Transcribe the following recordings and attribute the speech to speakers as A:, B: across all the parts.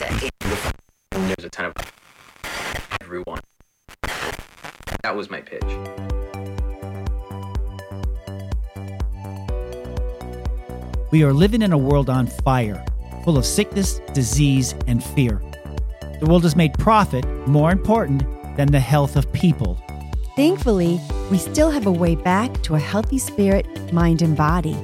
A: basic.
B: There's a ton of everyone. That was my pitch.
C: We are living in a world on fire, full of sickness, disease, and fear. The world has made profit more important than the health of people.
D: Thankfully, we still have a way back to a healthy spirit, mind, and body.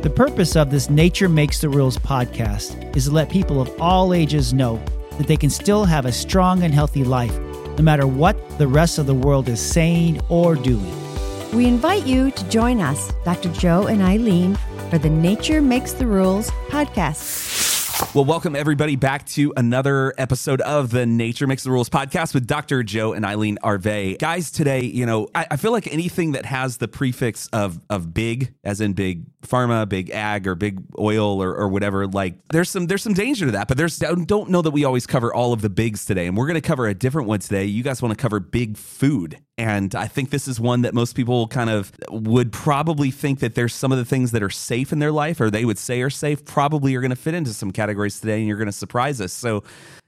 C: The purpose of this Nature Makes the Rules podcast is to let people of all ages know that they can still have a strong and healthy life, no matter what the rest of the world is saying or doing.
D: We invite you to join us, Dr. Joe and Ilene, for the Nature Makes the Rules podcast.
E: Well, welcome everybody back to another episode of the Nature Makes the Rules podcast with Dr. Joe and Ilene Arvay. Guys, today, you know, I, I, feel like anything that has the prefix of of big, as in big pharma, big ag, or big oil, or, or whatever, like there's some there's some danger to that. But there's don't know that we always cover all of the bigs today, and we're going to cover a different one today. You guys want to cover big food, and I think this is one that most people kind of would probably think that there's some of the things that are safe in their life, or they would say are safe, probably are going to fit into some categories today, and you're going to surprise us. So,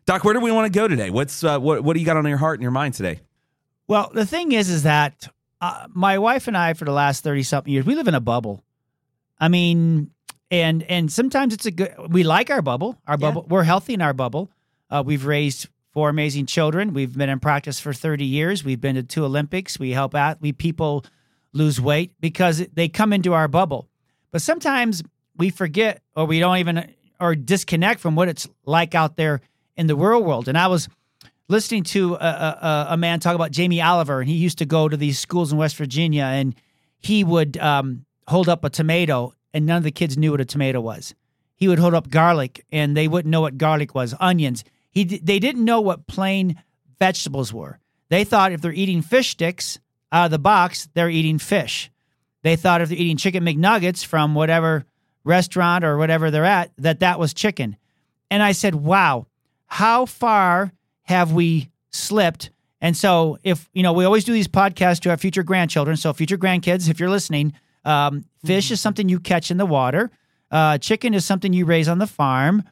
E: Doc, where do we want to go today? What's uh, what what do you got on your heart and your mind today?
C: Well, the thing is, is that uh, my wife and I, for the last thirty something years, we live in a bubble. I mean, and and sometimes it's a good. We like our bubble. Our bubble. Yeah. We're healthy in our bubble. Uh, we've raised four amazing children. We've been in practice for 30 years. We've been to two Olympics. We help out we people lose weight because they come into our bubble. But sometimes we forget or we don't even or disconnect from what it's like out there in the real world. And I was listening to a, a, a man talk about Jamie Oliver, and he used to go to these schools in West Virginia, and he would um, hold up a tomato, and none of the kids knew what a tomato was. He would hold up garlic, and they wouldn't know what garlic was. Onions, he they didn't know what plain vegetables were. They thought if they're eating fish sticks out of the box, they're eating fish. They thought if they're eating chicken McNuggets from whatever restaurant or whatever they're at, that that was chicken. And I said, "Wow, how far have we slipped?" And so, if you know, we always do these podcasts to our future grandchildren. So, future grandkids, if you're listening, um, fish mm-hmm. is something you catch in the water. Uh, chicken is something you raise on the farm.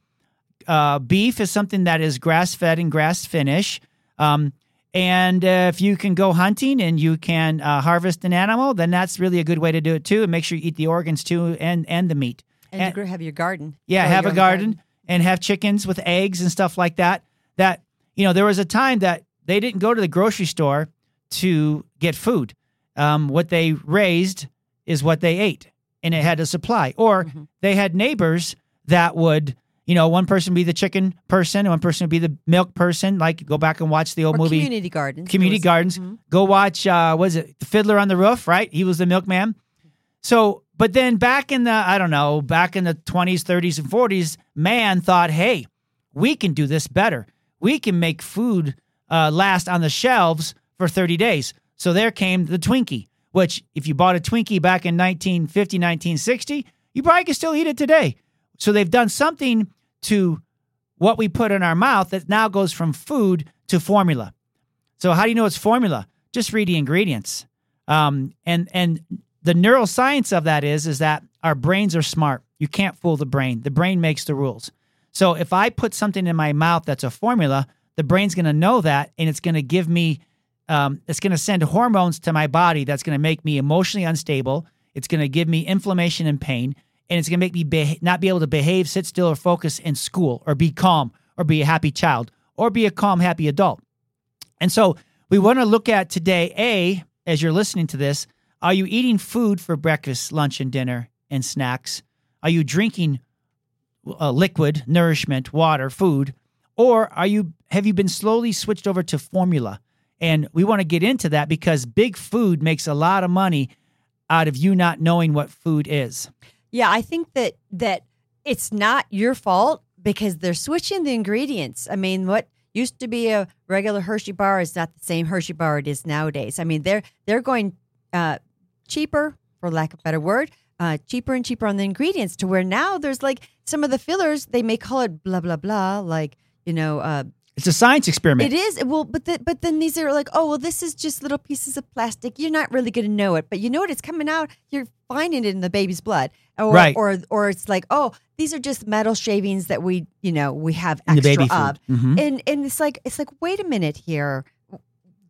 C: Uh, beef is something that is grass fed and grass finish. Um, and uh, if you can go hunting and you can uh, harvest an animal, then that's really a good way to do it too. And make sure you eat the organs too and, and the meat.
D: And, and you have your garden.
C: Yeah, have a garden, garden and have chickens with eggs and stuff like that. That, you know, there was a time that they didn't go to the grocery store to get food. Um, what they raised is what they ate, and it had a supply. Or mm-hmm. they had neighbors that would you know, one person be the chicken person, one person would be the milk person. Like, go back and watch the old
D: or
C: movie
D: Community Gardens.
C: Community was, Gardens. Mm-hmm. Go watch. Uh, was it the Fiddler on the Roof? Right, he was the milkman. So, but then back in the I don't know, back in the twenties, thirties, and forties, man thought, hey, we can do this better. We can make food uh, last on the shelves for thirty days. So there came the Twinkie, which if you bought a Twinkie back in 1950, 1960, you probably could still eat it today. So they've done something to what we put in our mouth that now goes from food to formula. So how do you know it's formula? Just read the ingredients. Um, and and the neuroscience of that is is that our brains are smart. You can't fool the brain. The brain makes the rules. So if I put something in my mouth that's a formula, the brain's going to know that, and it's going to give me, um, it's going to send hormones to my body that's going to make me emotionally unstable. It's going to give me inflammation and pain and it's going to make me be- not be able to behave, sit still, or focus in school, or be calm, or be a happy child, or be a calm, happy adult. And so we want to look at today A, as you're listening to this, are you eating food for breakfast, lunch, and dinner and snacks? Are you drinking uh, liquid, nourishment, water, food? Or are you have you been slowly switched over to formula? And we want to get into that because big food makes a lot of money out of you not knowing what food is.
D: Yeah, I think that that it's not your fault because they're switching the ingredients. I mean, what used to be a regular Hershey bar is not the same Hershey bar it is nowadays. I mean, they're they're going uh, cheaper, for lack of a better word, uh, cheaper and cheaper on the ingredients to where now there's like some of the fillers they may call it blah blah blah, like you know. Uh,
C: it's a science experiment.
D: It is. Well, but the, but then these are like, oh well, this is just little pieces of plastic. You're not really going to know it, but you know what? It's coming out. You're finding it in the baby's blood. or
C: Right.
D: or or it's like, oh, these are just metal shavings that we, you know, we have extra of.
C: Mhm.
D: And and it's like it's like, wait a minute here.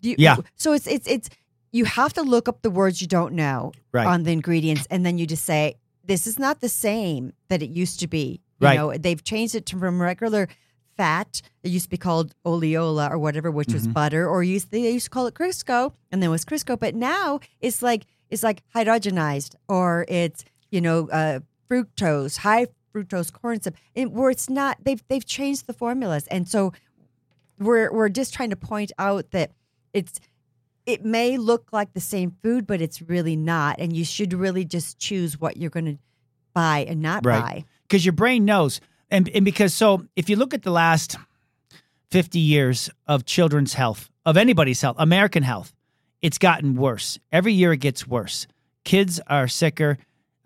D: You-
C: Yeah.
D: So it's it's it's you have to look up the words you don't know
C: Right.
D: on the ingredients, and then you just say, this is not the same that it used to be. You
C: Right.
D: know, they've changed it to from regular fat. It used to be called oleola or whatever, which was
C: Mhm.
D: butter, or used they used to call it Crisco, and then it was Crisco. But now it's like it's like hydrogenized, or it's you know uh, fructose, high fructose corn syrup, and where it's not. They've they've changed the formulas, and so we're we're just trying to point out that it's it may look like the same food, but it's really not, and you should really just choose what you're going to buy and not
C: Right.
D: buy.
C: because your brain knows and, and because so if you look at the last 50 years of children's health of anybody's health american health it's gotten worse. Every year it gets worse. Kids are sicker.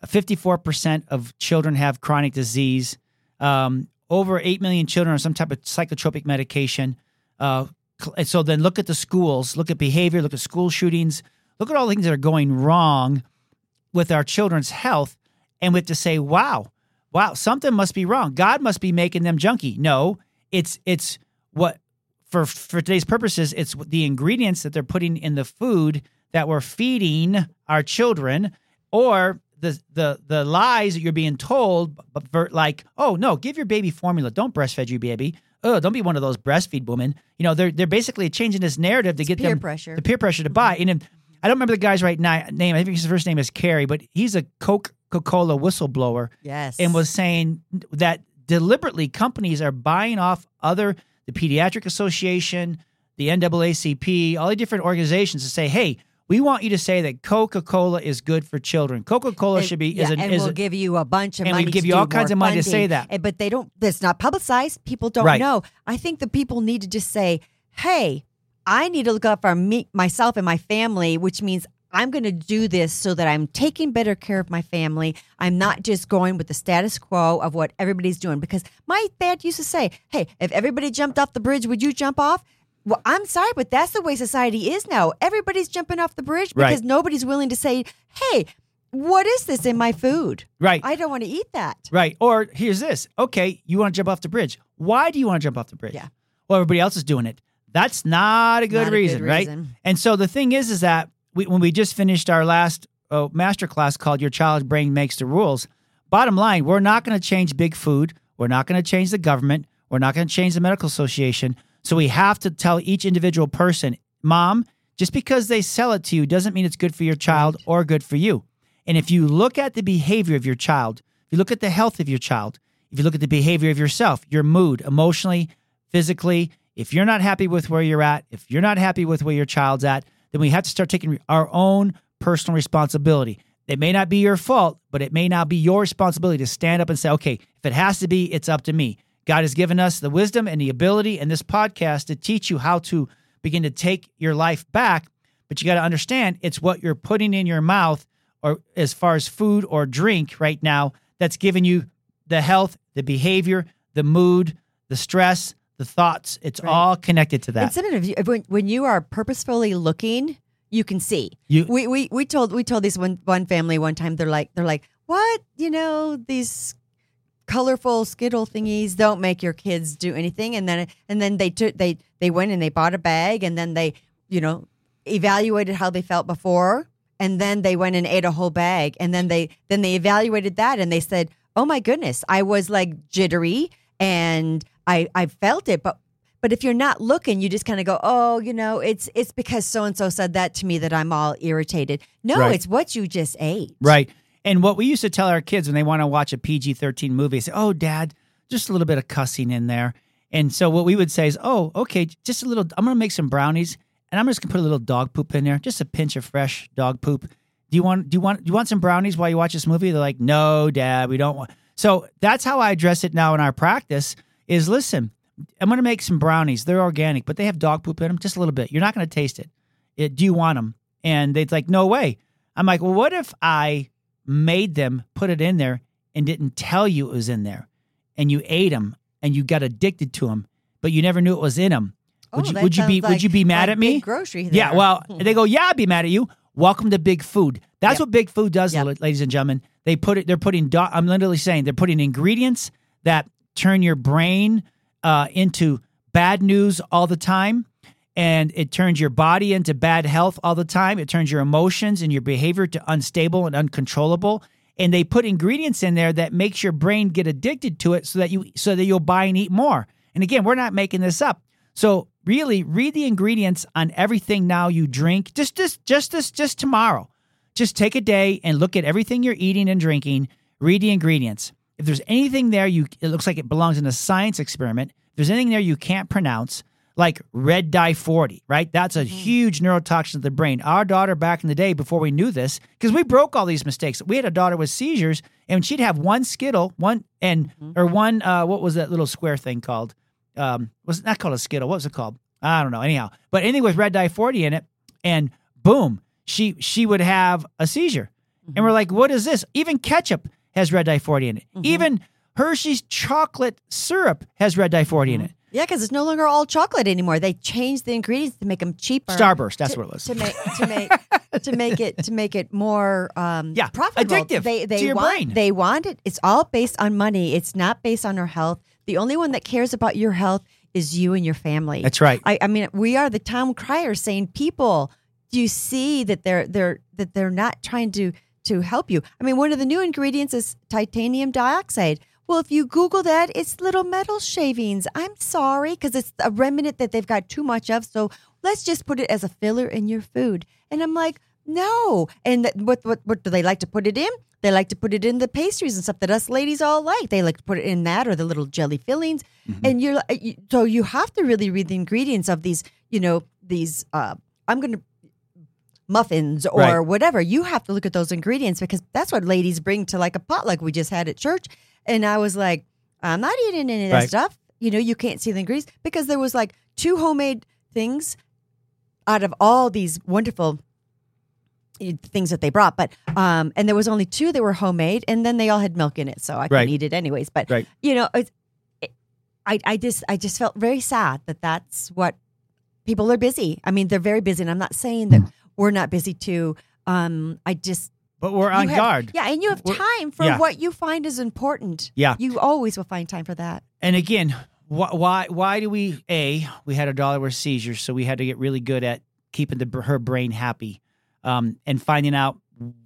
C: 54% of children have chronic disease. Um, over 8 million children are on some type of psychotropic medication. Uh, and so then look at the schools. Look at behavior. Look at school shootings. Look at all the things that are going wrong with our children's health and have to say wow wow, something must be wrong. God must be making them junky. No, it's it's what for for today's purposes, it's the ingredients that they're putting in the food that we're feeding our children, or the the the lies that you're being told, but like, oh no, give your baby formula, don't breastfeed your baby. Oh, don't be one of those breastfeed women. You know, they're they're basically changing this narrative to get
D: peer
C: them
D: pressure.
C: the peer pressure to mm-hmm. buy. And then, I don't remember the guy's right name. I think his first name is Carey, but he's a Coca Cola whistleblower
D: Yes,
C: and was saying that deliberately companies are buying off other the pediatric association the naacp all the different organizations to say hey we want you to say that coca-cola is good for children coca-cola should be
D: yeah,
C: is, a,
D: and
C: is
D: we'll
C: a-
D: give you a bunch of
C: and we
D: money.
C: give
D: to
C: you all kinds of money to say that.
D: Eh, but they don't. It's not publicized. People don't
C: Right.
D: know. I think the people need to just say, "Hey, I need to look out for me, myself, and my family," which means. I'm going to do this so that I'm taking better care of my family. I'm not just going with the status quo of what everybody's doing. Because my dad used to say, Hey, if everybody jumped off the bridge, would you jump off? Well, I'm sorry, but that's the way society is now. Everybody's jumping off the bridge
C: Right.
D: because nobody's willing to say, Hey, what is this in my food?
C: right
D: I don't want to eat that.
C: right or here's this okay you want to jump off the bridge why do you want to jump off the bridge
D: Yeah.
C: well everybody else is doing it that's not a good,
D: Not a good
C: reason, right and so the thing is is that we, when we just finished our last uh, master class called your child's brain makes the rules bottom line we're not going to change big food. We're not going to change the government. We're not going to change the medical association. So we have to tell each individual person mom just because they sell it to you doesn't mean it's good for your child or good for you. And if you look at the behavior of your child if you look at the health of your child if you look at the behavior of yourself your mood emotionally physically if you're not happy with where you're at if you're not happy with where your child's at then we have to start taking our own personal responsibility. It may not be your fault but it may now be your responsibility to stand up and say okay if it has to be it's up to me. God has given us the wisdom and the ability and this podcast to teach you how to begin to take your life back but you got to understand it's what you're putting in your mouth or as far as food or drink right now that's giving you the health the behavior the mood the stress the thoughts it's
D: Right.
C: all connected to that
D: when, when you are purposefully looking, you can see.
C: you
D: We, we we told we told this one one family one time. They're like they're like what you know these colorful skittle thingies don't make your kids do anything. And then and then they took they they went and they bought a bag and then they you know evaluated how they felt before and then they went and ate a whole bag and then they then they evaluated that and they said oh my goodness i was like jittery and i i felt it but but if you're not looking you just kind of go oh you know it's it's because so and so said that to me that i'm all irritated no
C: Right.
D: it's what you just ate
C: Right. And what we used to tell our kids when they want to watch a PG 13 movie, say, oh, dad, just a little bit of cussing in there. And so what we would say is, oh, okay, just a little, I'm going to make some brownies and I'm just going to put a little dog poop in there, just a pinch of fresh dog poop. Do you want, do you want, do you want some brownies while you watch this movie? They're like, no, dad, we don't want. So that's how I address it now in our practice is listen, I'm going to make some brownies. They're organic, but they have dog poop in them, just a little bit. You're not going to taste it. it. Do you want them? And they'd like, no way. I'm like, well, what if I made them put it in there and didn't tell you it was in there, and you ate them and you got addicted to them, but you never knew it was in them? Oh, would
D: Oh,
C: you would you be
D: sounds
C: would you be mad
D: like
C: at me?
D: grocery
C: Yeah, well, they go, yeah, I'd be mad at you. Welcome to big food. That's
D: Yep.
C: what big food does,
D: Yep.
C: ladies and gentlemen. They put it. They're putting. do- I'm literally saying they're putting ingredients that turn your brain uh, into bad news all the time, and it turns your body into bad health all the time. It turns your emotions and your behavior to unstable and uncontrollable. And they put ingredients in there that makes your brain get addicted to it, so that you so that you'll buy and eat more. And again, we're not making this up. So really, read the ingredients on everything now you drink. Just just just this just tomorrow. Just take a day and look at everything you're eating and drinking. Read the ingredients. If there's anything there you it looks like it belongs in a science experiment. If there's anything there you can't pronounce, like red dye 40, right? That's a huge neurotoxin to the brain. Our daughter back in the day, before we knew this, because we broke all these mistakes. We had a daughter with seizures, and she'd have one Skittle, one and or one uh, what was that little square thing called? Um, was it not called a Skittle? What was it called? I don't know. Anyhow, but anything with red dye 40 in it, and boom, she she would have a seizure. And we're mm-hmm. like, what is this? Even ketchup has red dye 40 in it. Mm-hmm. Even Hershey's chocolate syrup has red dye 40 in mm-hmm. it.
D: Yeah, because it's no longer all chocolate anymore. They changed the ingredients to make them cheaper.
C: Starburst, that's
D: to,
C: what it was.
D: to make to make to make it to make it more um
C: Yeah,
D: profitable.
C: addictive
D: They they
C: to your
D: want
C: brain.
D: they want it. It's all based on money. It's not based on our health. The only one that cares about your health is you and your family.
C: That's right.
D: I, I mean, we are the town crier saying, people, you see that they're they're that they're not trying to to help you? I mean, one of the new ingredients is titanium dioxide. Well, if you Google that, it's little metal shavings. I'm sorry, because it's a remnant that they've got too much of. So let's just put it as a filler in your food. And I'm like, no. And what what what do they like to put it in? They like to put it in the pastries and stuff that us ladies all like. They like to put it in that or the little jelly fillings. And you're like- so you have to really read the ingredients of these. You know these. Uh, I'm going to muffins or
C: Right.
D: whatever. You have to look at those ingredients because that's what ladies bring to like a potluck we just had at church. And I was like, I'm not eating any of that
C: Right.
D: stuff. You know, you can't see the ingredients because there was like two homemade things out of all these wonderful eh, things that they brought but um and there was only two that were homemade and then they all had milk in it so i couldn't
C: Right.
D: eat it anyways but
C: Right.
D: you know it's, it, i i just i just felt very sad that that's what people are busy i mean they're very busy and i'm not saying that we're not busy too um i just
C: But we're on
D: have-
C: guard.
D: yeah and you have time for
C: yeah.
D: what you find is important
C: Yeah.
D: you always will find time for that
C: And again, why, why why do we a we had a daughter with seizures, so we had to get really good at keeping the, her brain happy, um, and finding out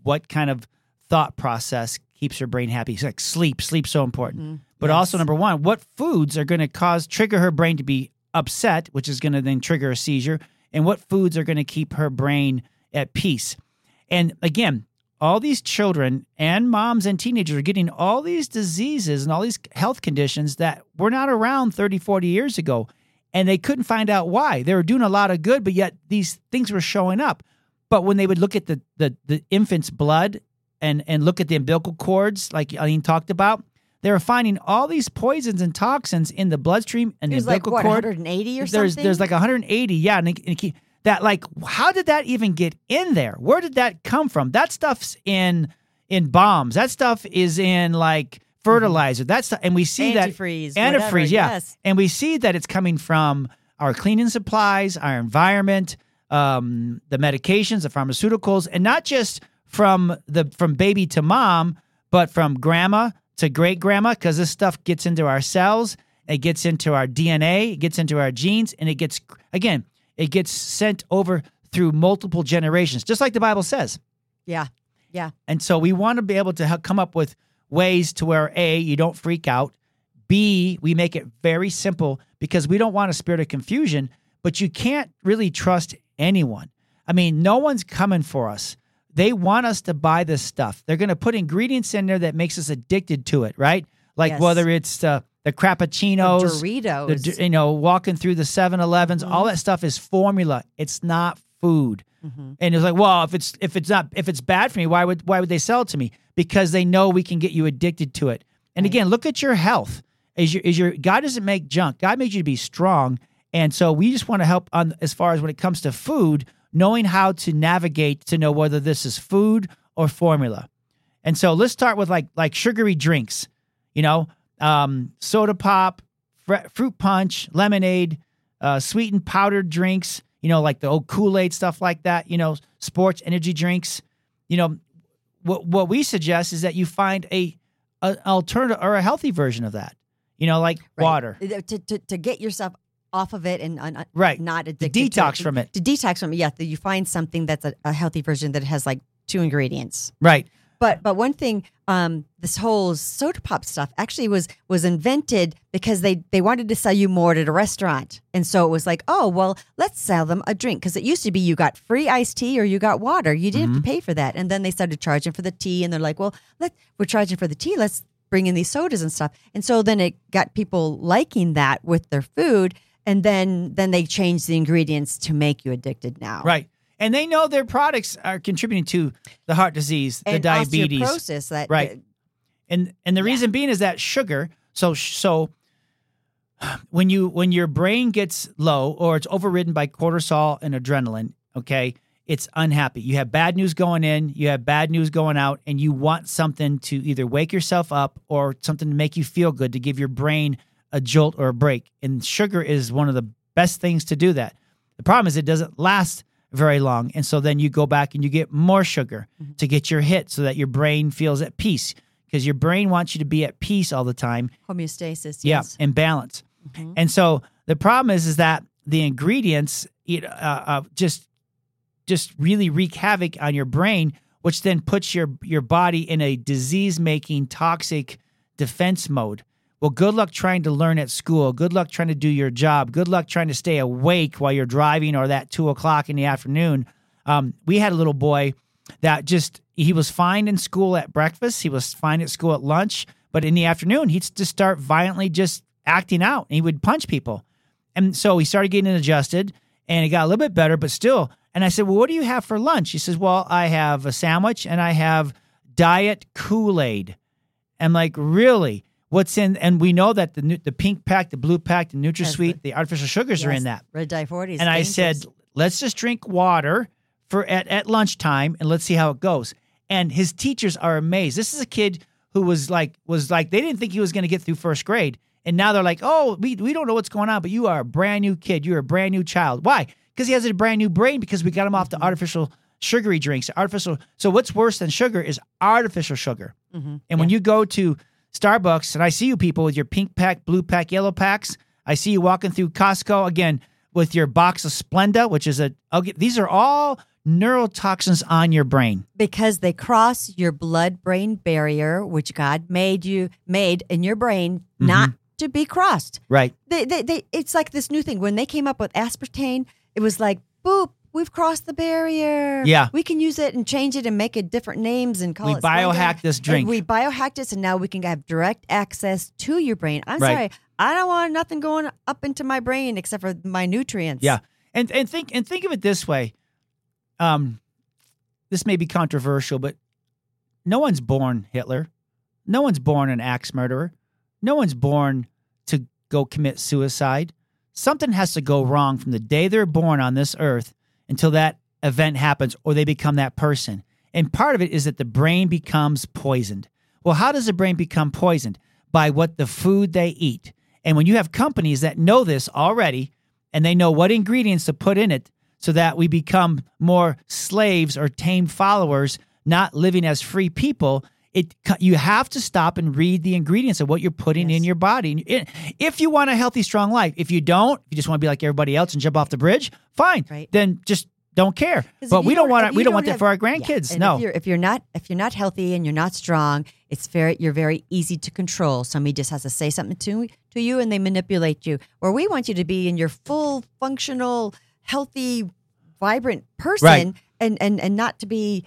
C: what kind of thought process keeps her brain happy. It's like sleep, sleep's so important. But also number one, what foods are going to cause trigger her brain to be upset, which is going to then trigger a seizure, and what foods are going to keep her brain at peace. And again, all these children and moms and teenagers are getting all these diseases and all these health conditions that were not around 30, 40 years ago. And they couldn't find out why. They were doing a lot of good, but yet these things were showing up. But when they would look at the the, the infant's blood and and look at the umbilical cords, like Ilene talked about, they were finding all these poisons and toxins in the bloodstream and the
D: was like what
C: cord.
D: Mm-hmm. 180 or
C: there's
D: something?
C: there's like 180 yeah and, it, and it that like how did that even get in there? Where did that come from? That stuff's in in bombs. That stuff is in like fertilizer. That's and we see that
D: Antifreeze,
C: antifreeze
D: whatever,
C: yeah.
D: yes.
C: and we see that it's coming from our cleaning supplies our environment um the medications the pharmaceuticals and not just from the from baby to mom but from grandma to great grandma because this stuff gets into our cells it gets into our dna it gets into our genes and it gets again it gets sent over through multiple generations just like the bible says
D: yeah yeah
C: and so we want to be able to come up with ways to where A, you don't freak out. B, we make it very simple because we don't want a spirit of confusion, but you can't really trust anyone. I mean, no one's coming for us. They want us to buy this stuff. They're going to put ingredients in there that makes us addicted to it, right? Like
D: Yes.
C: whether it's uh, the crappuccinos,
D: The
C: the,
D: Doritos.
C: d- you know, walking through the 7-Elevens, all that stuff is formula. It's not food. And it's like, well, if it's if it's not if it's bad for me, why would why would they sell it to me? Because they know we can get you addicted to it. And again, look at your health. Is your is your God doesn't make junk. God made you to be strong. And so we just want to help on as far as when it comes to food, knowing how to navigate to know whether this is food or formula. And so let's start with like like sugary drinks, you know, um, soda pop, fr- fruit punch, lemonade, uh, sweetened powdered drinks, you know, like the old Kool Aid stuff like that, you know, sports energy drinks. You know, what what we suggest is that you find a, a alternative or a healthy version of that. You know, like
D: Right.
C: water.
D: to, to to get yourself off of it and uh,
C: Right.
D: not
C: To
D: addicted to
C: detox from it.
D: To detox from it, yeah. You find something that's a, a healthy version that has like two ingredients.
C: Right.
D: But but one thing, um, this whole soda pop stuff actually was was invented because they they wanted to sell you more at a restaurant, and so it was like, oh well, let's sell them a drink because it used to be you got free iced tea or you got water, you didn't have to pay for that, and then they started charging for the tea, and they're like, well, let we're charging for the tea, let's bring in these sodas and stuff, and so then it got people liking that with their food, and then then they change the ingredients to make you addicted now,
C: Right. And they know their products are contributing to the heart disease, the
D: And
C: diabetes.
D: osteoporosis, that
C: Right. and and the reason being is that sugar so so when you when your brain gets low or it's overridden by cortisol and adrenaline okay it's unhappy you have bad news going in you have bad news going out and you want something to either wake yourself up or something to make you feel good to give your brain a jolt or a break. And sugar is one of the best things to do that. The problem is it doesn't last very long. And so then you go back and you get more sugar to get your hit so that your brain feels at peace. Because your brain wants you to be at peace all the time.
D: Homeostasis.
C: yeah
D: Yes.
C: and balance. And so the problem is is that the ingredients it, uh, uh, just just really wreak havoc on your brain which then puts your your body in a disease making toxic defense mode well good luck trying to learn at school. Good luck trying to do your job. Good luck trying to stay awake while you're driving or that two o'clock in the afternoon. Um, we had a little boy that just he was fine in school at breakfast. He was fine at school at lunch. But in the afternoon he'd just start violently just acting out. And he would punch people. And so he started getting adjusted and it got a little bit better but still. And i said well what do you have for lunch? He says well i have a sandwich and i have diet kool-aid. I'm like really what's in and we know that the the pink pack the blue pack the NutraSweet
D: the-
C: the artificial sugars are in that
D: Red dye 40 is
C: and I said, let's just drink water for at, at lunchtime and let's see how it goes. And his teachers are amazed. This is a kid who was like was like they didn't think he was going to get through first grade, and now they're like, oh, we we don't know what's going on, but you are a brand new kid. You're a brand new child. Why? Because he has a brand new brain. Because we got him off the artificial sugary drinks. Artificial. So what's worse than sugar is artificial sugar.
D: Mhm.
C: And when you go to Starbucks and I see you people with your pink pack, blue pack, yellow packs, I see you walking through Costco again with your box of Splenda, which is a these are all neurotoxins on your brain.
D: because they cross your blood brain barrier, which God made you made in your brain
C: Mm-hmm.
D: not to be crossed.
C: Right.
D: They, they, they, it's like this new thing. When they came up with aspartame, it was like, boop, we've crossed the barrier.
C: Yeah.
D: We can use it and change it and make it different names and call
C: We
D: it Splenda.
C: biohacked this drink.
D: we biohacked this and now we can have direct access to your brain. I'm
C: Right.
D: sorry. I don't want nothing going up into my brain except for my nutrients.
C: Yeah. And and think and think of it this way. Um this may be controversial, but no one's born Hitler. No one's born an axe murderer. No one's born to go commit suicide. Something has to go wrong from the day they're born on this earth until that event happens or they become that person. And part of it is that the brain becomes poisoned. Well, how does the brain become poisoned? By what the food they eat. And when you have companies that know this already and they know what ingredients to put in it so that we become more slaves or tame followers, not living as free people, it you have to stop and read the ingredients of what you're putting in your body. If you want a healthy, strong life, if you don't, if you just want to be like everybody else and jump off the bridge, fine.
D: Right.
C: Then just don't care. But we
D: you
C: don't want
D: if
C: to.
D: you
C: We don't want that for our grandkids.
D: and
C: no.
D: If you're, if you're not if you're not healthy and you're not strong, it's very you're very easy to control. Somebody just has to say something to to you and they manipulate you. Where we want you to be in your full functional, healthy, vibrant person
C: Right.
D: and and and not to be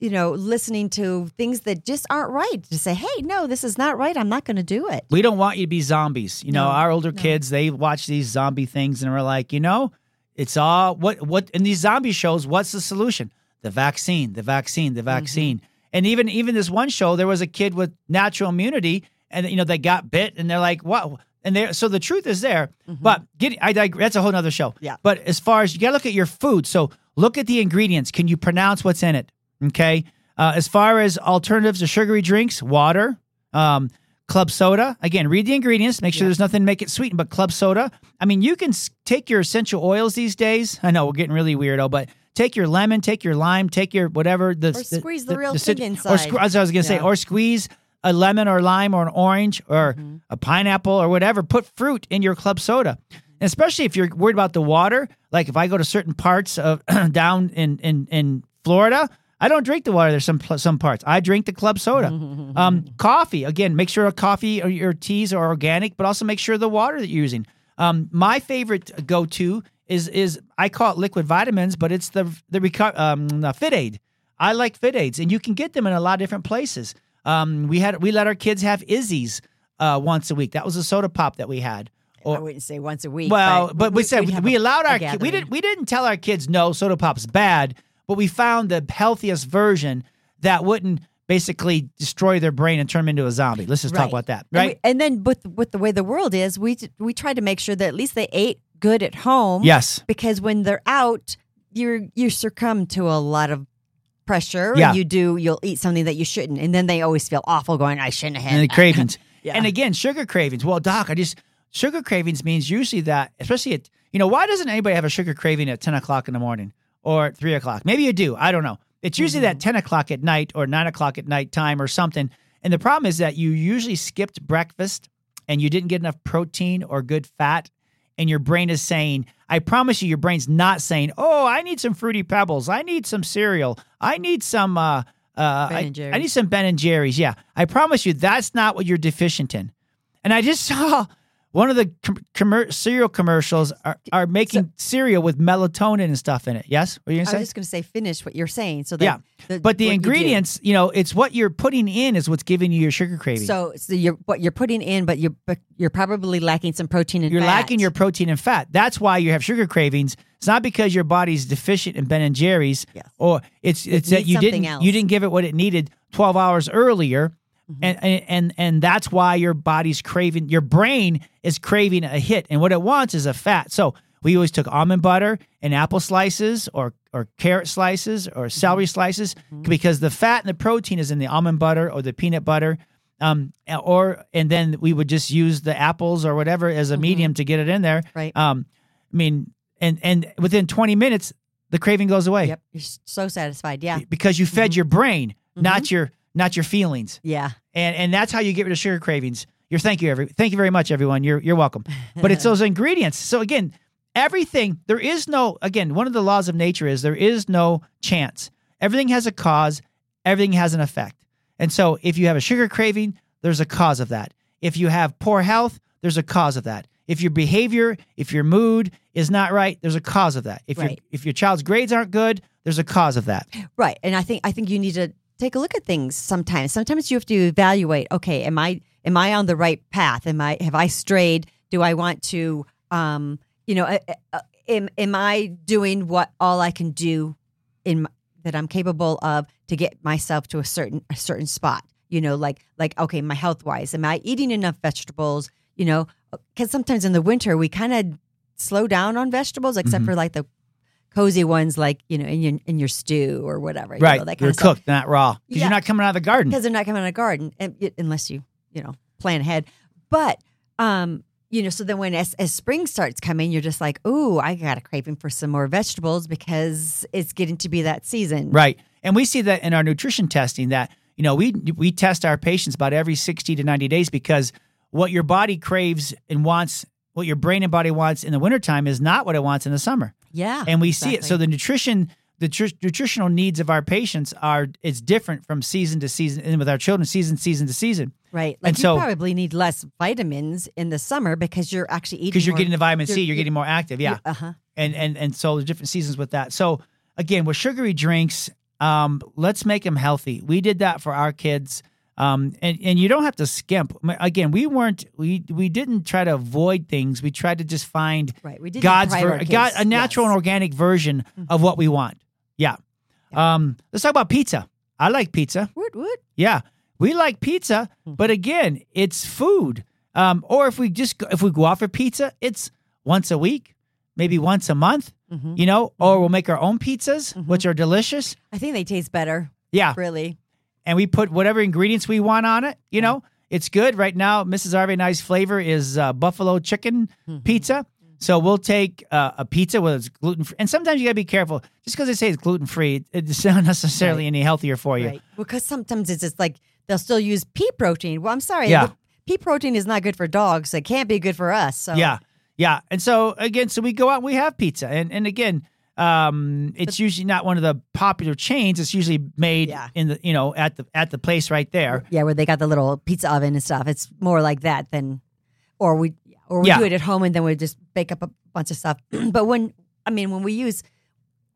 D: you know listening to things that just aren't right to say hey no this is not right i'm not going to do it
C: We don't want you to be zombies. You know,
D: No,
C: our older
D: no.
C: kids, they watch these zombie things and we're like, you know, it's all what what in these zombie shows, what's the solution? The vaccine, the vaccine, the mm-hmm. vaccine. And even even this one show, there was a kid with natural immunity and you know, they got bit and they're like, what and there so the truth is there. Mm-hmm. But get I dig- that's a whole nother show.
D: Yeah.
C: But as far as you gotta look at your food. So look at the ingredients. Can you pronounce what's in it? Okay. Uh, as far as alternatives to sugary drinks, water, um, club soda. Again, read the ingredients. Make sure
D: Yeah.
C: there's nothing to make it sweet. But club soda. I mean, you can take your essential oils these days. I know we're getting really weirdo, but take your lemon, take your lime, take your whatever the
D: Or squeeze the real
C: cit-
D: thing
C: Or
D: inside.
C: sque- as I was gonna say, or squeeze a lemon or lime or an orange or
D: Mm-hmm.
C: a pineapple or whatever. Put fruit in your club soda, and especially if you're worried about the water. Like if I go to certain parts of down in in in Florida. I don't drink the water. There's some some parts. I drink the club soda. um, coffee again. Make sure a coffee or your teas are organic, but also make sure the water that you're using. Um, my favorite go to is is I call it liquid vitamins, but it's the the reco- um, the Fit Aid. I like Fit Aids, and you can get them in a lot of different places. Um, we had we let our kids have Izze's uh, once a week. That was a soda pop that we had.
D: I wouldn't say once a week.
C: Well, but, we, said
D: we'd have
C: we allowed our ki- we didn't we didn't tell our kids no soda pop's bad, but we found the healthiest version that wouldn't basically destroy their brain and turn them into a zombie. Let's just talk about that,
D: And
C: right?
D: we- And, then with with the way the world is, we we try to make sure that at least they ate good at home.
C: yes.
D: Because when they're out, you're you succumb to a lot of pressure.
C: Yeah.
D: You do you'll eat something that you shouldn't, and then they always feel awful going, I shouldn't have.
C: and the cravings.
D: Yeah.
C: And again, sugar cravings. Well, doc, I just sugar cravings means usually that, especially at you know, why doesn't anybody have a sugar craving at ten o'clock in the morning or three o'clock? Maybe you do. I don't know. It's usually
D: Mm-hmm.
C: that ten o'clock at night or nine o'clock at night time or something. And the problem is that you usually skipped breakfast and you didn't get enough protein or good fat. And your brain is saying, I promise you, your brain's not saying, Oh, I need some fruity pebbles. I need some cereal. I need some uh uh, I. I need some Ben and Jerry's. Yeah, I promise you, that's not what you're deficient in. And I just saw one of the com- commer- cereal commercials are, are making cereal with melatonin and stuff in it. Yes, what are you
D: I
C: gonna
D: was just going to say finish what you're saying. So that
C: Yeah, but the
D: what you
C: ingredients, you, know, it's what you're putting in is what's giving you your sugar craving.
D: So, so you're what you're putting in, but you're but you're probably lacking some protein and
C: you're
D: fat.
C: lacking your protein and fat. That's why you have sugar cravings. It's not because your body's deficient in Ben and Jerry's,
D: Yes.
C: or it's it's that you didn't
D: else.
C: you didn't give it what it needed 12 hours earlier.
D: Mm-hmm.
C: And, and and that's why your body's craving your brain is craving a hit and what it wants is a fat so we always took almond butter and apple slices or or carrot slices or celery
D: Mm-hmm.
C: slices because the fat and the protein is in the almond butter or the peanut butter um or and then we would just use the apples or whatever as a medium to get it in there
D: Mm-hmm. Right.
C: um i mean and and within 20 minutes the craving goes away
D: Yep, you're so satisfied. Yeah,
C: because you
D: Mm-hmm.
C: fed your brain not your not your feelings
D: yeah.
C: And and that's how you get rid of sugar cravings. You're thank you every thank you very much everyone. You're you're welcome. But it's those ingredients. So again, everything there is no again one of the laws of nature is there is no chance. Everything has a cause. Everything has an effect. And so if you have a sugar craving, there's a cause of that. If you have poor health, there's a cause of that. If your behavior, if your mood is not right, there's a cause of that. If your if your child's grades aren't good, there's a cause of that.
D: Right. And I think I think you need to take a look at things sometimes. Sometimes you have to evaluate, okay, am I am I on the right path? Am I have I strayed? Do I want to um, you know, uh, uh, am am I doing what all I can do in that I'm capable of to get myself to a certain a certain spot? You know, like like okay, my health wise, am I eating enough vegetables? You know, cuz sometimes in the winter we kind of slow down on vegetables except
C: Mm-hmm.
D: for like the cozy ones like you know in your in your stew or whatever you
C: Right.
D: know, that kind
C: They're
D: of stuff
C: cooked, not raw. Because
D: Yeah.
C: you're not coming out of the garden.
D: because they're not coming out of the garden and, it- unless you you know plan ahead but um you know so then when as, as spring starts coming you're just like ooh i got a craving for some more vegetables because it's getting to be that season
C: Right. And we see that in our nutrition testing that, you know, we we test our patients about every 60 to 90 days because what your body craves and wants, what your brain and body wants in the wintertime is not what it wants in the summer.
D: Yeah
C: And we see it. So the nutrition the tr- nutritional needs of our patients are it's different from season to season and with our children season season to season
D: right like
C: and
D: you
C: so-
D: probably need less vitamins in the summer because you're actually eating
C: because you're
D: more-
C: getting the vitamin C,
D: you're-
C: you're getting more active. Yeah.
D: uh-huh
C: and and and so there's different seasons with that. So again, with sugary drinks, um, let's make them healthy. We did that for our kids, um, and and you don't have to skimp. Again, we weren't we we didn't try to avoid things. We tried to just find
D: right we did
C: God's ver- God, a natural and organic version of what we want. Yeah. Um, let's talk about pizza. I like pizza.
D: woot, woot.
C: Yeah, we like pizza,
D: Hmm.
C: but again, it's food. Um, or if we just go, if we go out for pizza, it's once a week, maybe once a month.
D: Mhm.
C: You know, or we'll make our own pizzas, which are delicious.
D: i think they taste better
C: Yeah,
D: really
C: and we put whatever ingredients we want on it. You know, it's good right now. Mrs. Arvay and I's flavor is uh, buffalo chicken
D: Mm-hmm.
C: pizza. So we'll take uh, a pizza whether it's gluten free, and sometimes you gotta be careful. Just because they say it's gluten free, it's not necessarily
D: Right.
C: any healthier for you.
D: Right. Because sometimes it's just like they'll still use pea protein. Well, I'm sorry.
C: Yeah.
D: Pea protein is not good for dogs. It can't be good for us. So
C: Yeah, yeah. And so again, so we go out and we have pizza, and and again, um, it's usually not one of the popular chains. It's usually made
D: Yeah.
C: in the you know at the at the place right there.
D: Yeah, where they got the little pizza oven and stuff. It's more like that than, or we or we
C: Yeah.
D: do it at home and then we just bake up a bunch of stuff. but when I mean when we use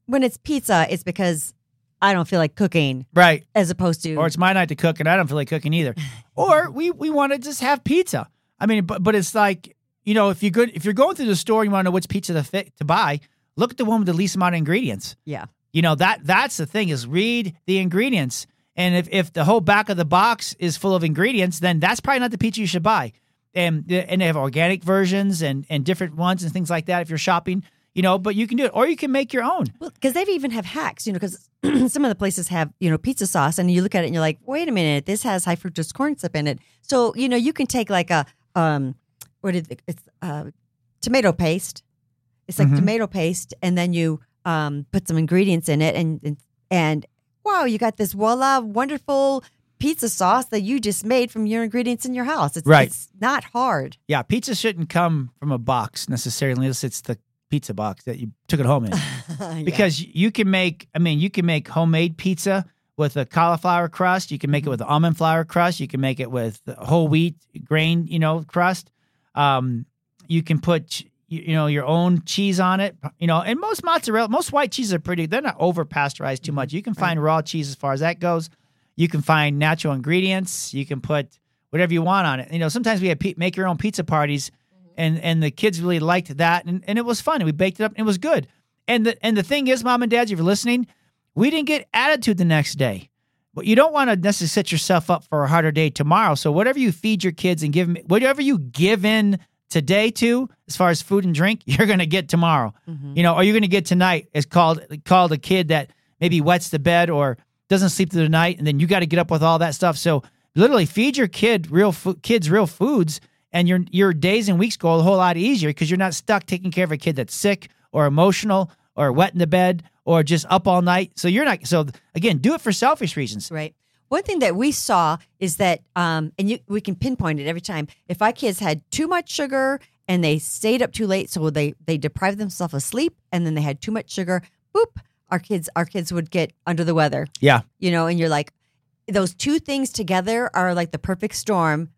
D: when it's pizza, it's because I don't feel like cooking
C: Right.
D: as opposed to
C: Or it's my night to cook, and I don't feel like cooking either. or we we want to just have pizza. I mean, but but it's like you know if you good if you're going through the store, and you want to know which pizza to fit to buy. Look at the one with the least amount of ingredients.
D: yeah.
C: You know that that's the thing is read the ingredients. And if, if the whole back of the box is full of ingredients, then that's probably not the pizza you should buy. And and they have organic versions and and different ones and things like that if you're shopping, you know, but you can do it or you can make your own.
D: Well, because they've even have hacks, you know, because some of the places have, you know, pizza sauce and you look at it and you're like, wait a minute, this has high fructose corn syrup in it. So, you know, you can take like a, um, what did it, it's uh, tomato paste. It's like
C: Mhm.
D: tomato paste and then you um, put some ingredients in it and, and, and wow, you got this voila, wonderful pizza sauce that you just made from your ingredients in your house. It's,
C: Right.
D: it's not hard.
C: Yeah, pizza shouldn't come from a box necessarily unless it's the pizza box that you took it home in.
D: Yeah.
C: because you can make i mean you can make homemade pizza with a cauliflower crust you can make it with almond flour crust you can make it with whole wheat grain you know crust um, you can put you you know your own cheese on it you know and most mozzarella most white cheeses are pretty they're not over pasteurized too mm-hmm. much. You can find raw cheese as far as that goes. You can find natural ingredients. You can put whatever you want on it. You know sometimes we have pe- make your own pizza parties mm-hmm. and and the kids really liked that and, and it was fun And we baked it up and it was good. And the and the thing is, mom and dads, if you're listening, we didn't get attitude the next day. But you don't want to necessarily set yourself up for a harder day tomorrow. So whatever you feed your kids and give them, whatever you give in today to, as far as food and drink, you're going to get tomorrow. Mm-hmm. You know, or you're going to get tonight. It's called called a kid that maybe wets the bed or doesn't sleep through the night, and then you got to get up with all that stuff. So literally, feed your kid real fo- kids real foods, and your your days and weeks go a whole lot easier because you're not stuck taking care of a kid that's sick or emotional or wet in the bed or just up all night. So you're not. So again, do it for selfish reasons.
D: Right. One thing that we saw is that, um, and you, we can pinpoint it every time. If our kids had too much sugar and they stayed up too late, so they they deprived themselves of sleep, and then they had too much sugar, boop, our kids our kids would get under the weather.
C: Yeah.
D: You know, and you're like, those two things together are like the perfect storm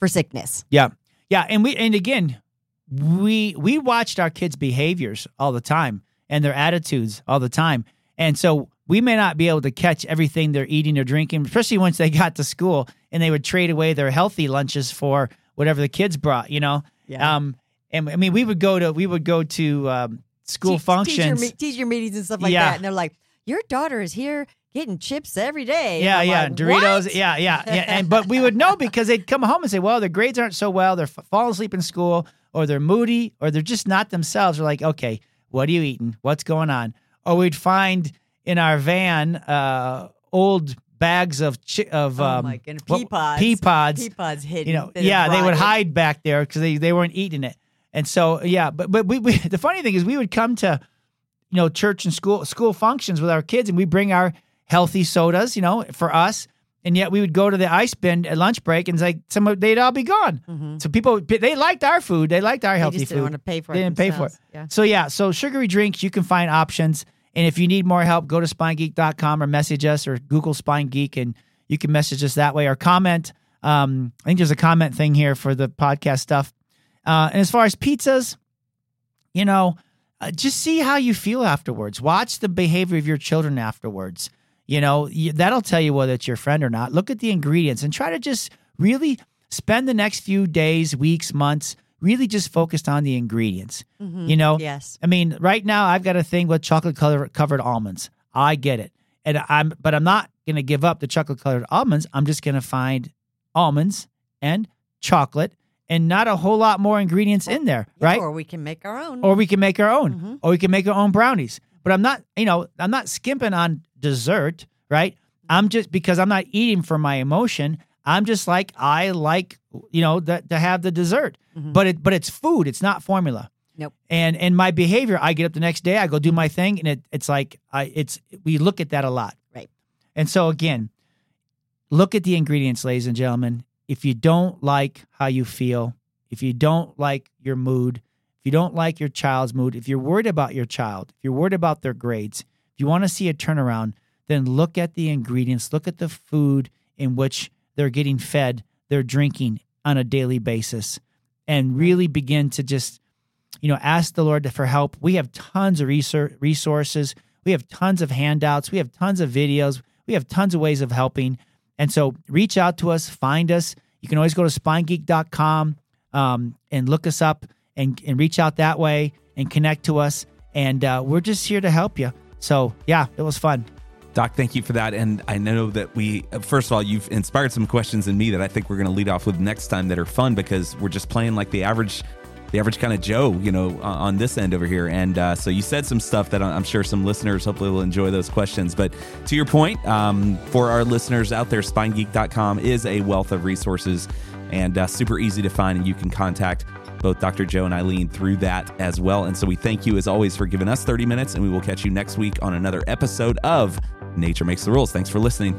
D: for sickness.
C: Yeah. Yeah. And we and again, we we watched our kids' behaviors all the time and their attitudes all the time. And so we may not be able to catch everything they're eating or drinking, especially once they got to school and they would trade away their healthy lunches for whatever the kids brought, you know?
D: Yeah.
C: Um and I mean we would go to we would go to um school
D: Teach-
C: functions.
D: teacher, teacher meetings and stuff like
C: Yeah.
D: that, and they're like, your daughter is here getting chips every day.
C: Yeah, yeah,
D: like,
C: Doritos.
D: "What?"
C: Yeah, yeah, yeah. And but we would know because they'd come home and say, "Well, their grades aren't so well. They're f- falling asleep in school, or they're moody, or they're just not themselves." We're like, "Okay, what are you eating? What's going on?" Or we'd find in our van uh, old bags of chi- of
D: Oh
C: um,
D: my goodness,
C: what-
D: pea pods.
C: pea pods.
D: Pea pods hidden.
C: you know, yeah, they would hide back there because they, they weren't eating it. And so, yeah, but but we, we the funny thing is we would come to, you know, church and school school functions with our kids, and we bring our healthy sodas, you know, for us, and yet we would go to the ice bin at lunch break, and it's like some of they'd all be gone.
D: Mhm.
C: So people they liked our food, they liked our
D: They
C: healthy
D: just didn't
C: food.
D: want to pay for
C: They
D: it.
C: didn't pay for it.
D: Yeah.
C: So yeah, so sugary drinks, you can find options. And if you need more help, go to spinegeek.com or message us or Google Spine Geek and you can message us that way or comment. Um, I think there's a comment thing here for the podcast stuff. Uh, and as far as pizzas, you know, uh, just see how you feel afterwards. Watch the behavior of your children afterwards. You know, you, that'll tell you whether it's your friend or not. Look at the ingredients and try to just really spend the next few days, weeks, months really just focused on the ingredients.
D: Mhm.
C: You know,
D: Yes.
C: I mean, right now I've got a thing with chocolate color covered almonds. I get it. And I'm but I'm not gonna give up the chocolate colored almonds. I'm just gonna find almonds and chocolate and not a whole lot more ingredients in there,
D: Yeah,
C: right?
D: Or we can make our own.
C: Or we can make our own.
D: Mhm.
C: Or we can make our own brownies. But I'm not, you know, I'm not skimping on dessert, right? I'm just because I'm not eating for my emotion. I'm just like I like, you know, that to have the dessert.
D: Mhm.
C: But it but it's food, it's not formula.
D: Nope.
C: And and my behavior, I get up the next day, I go do my thing, and it, it's like I it's we look at that a lot.
D: Right.
C: And so again, look at the ingredients, ladies and gentlemen. If you don't like how you feel, if you don't like your mood, if you don't like your child's mood, if you're worried about your child, if you're worried about their grades, if you want to see a turnaround, then look at the ingredients, look at the food in which they're getting fed, they're drinking on a daily basis, and really begin to just, you know, ask the Lord for help. We have tons of resources, we have tons of handouts, we have tons of videos, we have tons of ways of helping. And so reach out to us, find us. You can always go to spinegeek.com um, and look us up and, and reach out that way and connect to us. And uh, we're just here to help you. So, yeah, it was fun.
E: Doc, thank you for that. And I know that we, first of all, you've inspired some questions in me that I think we're going to lead off with next time that are fun because we're just playing like the average, the average kind of Joe, you know, on this end over here. And uh, so you said some stuff that I'm sure some listeners hopefully will enjoy those questions. But to your point, um, for our listeners out there, spinegeek.com is a wealth of resources and uh, super easy to find. And you can contact both Dr. Joe and Ilene through that as well. And so we thank you as always for giving us 30 minutes, and we will catch you next week on another episode of Nature Makes the Rules. Thanks for listening.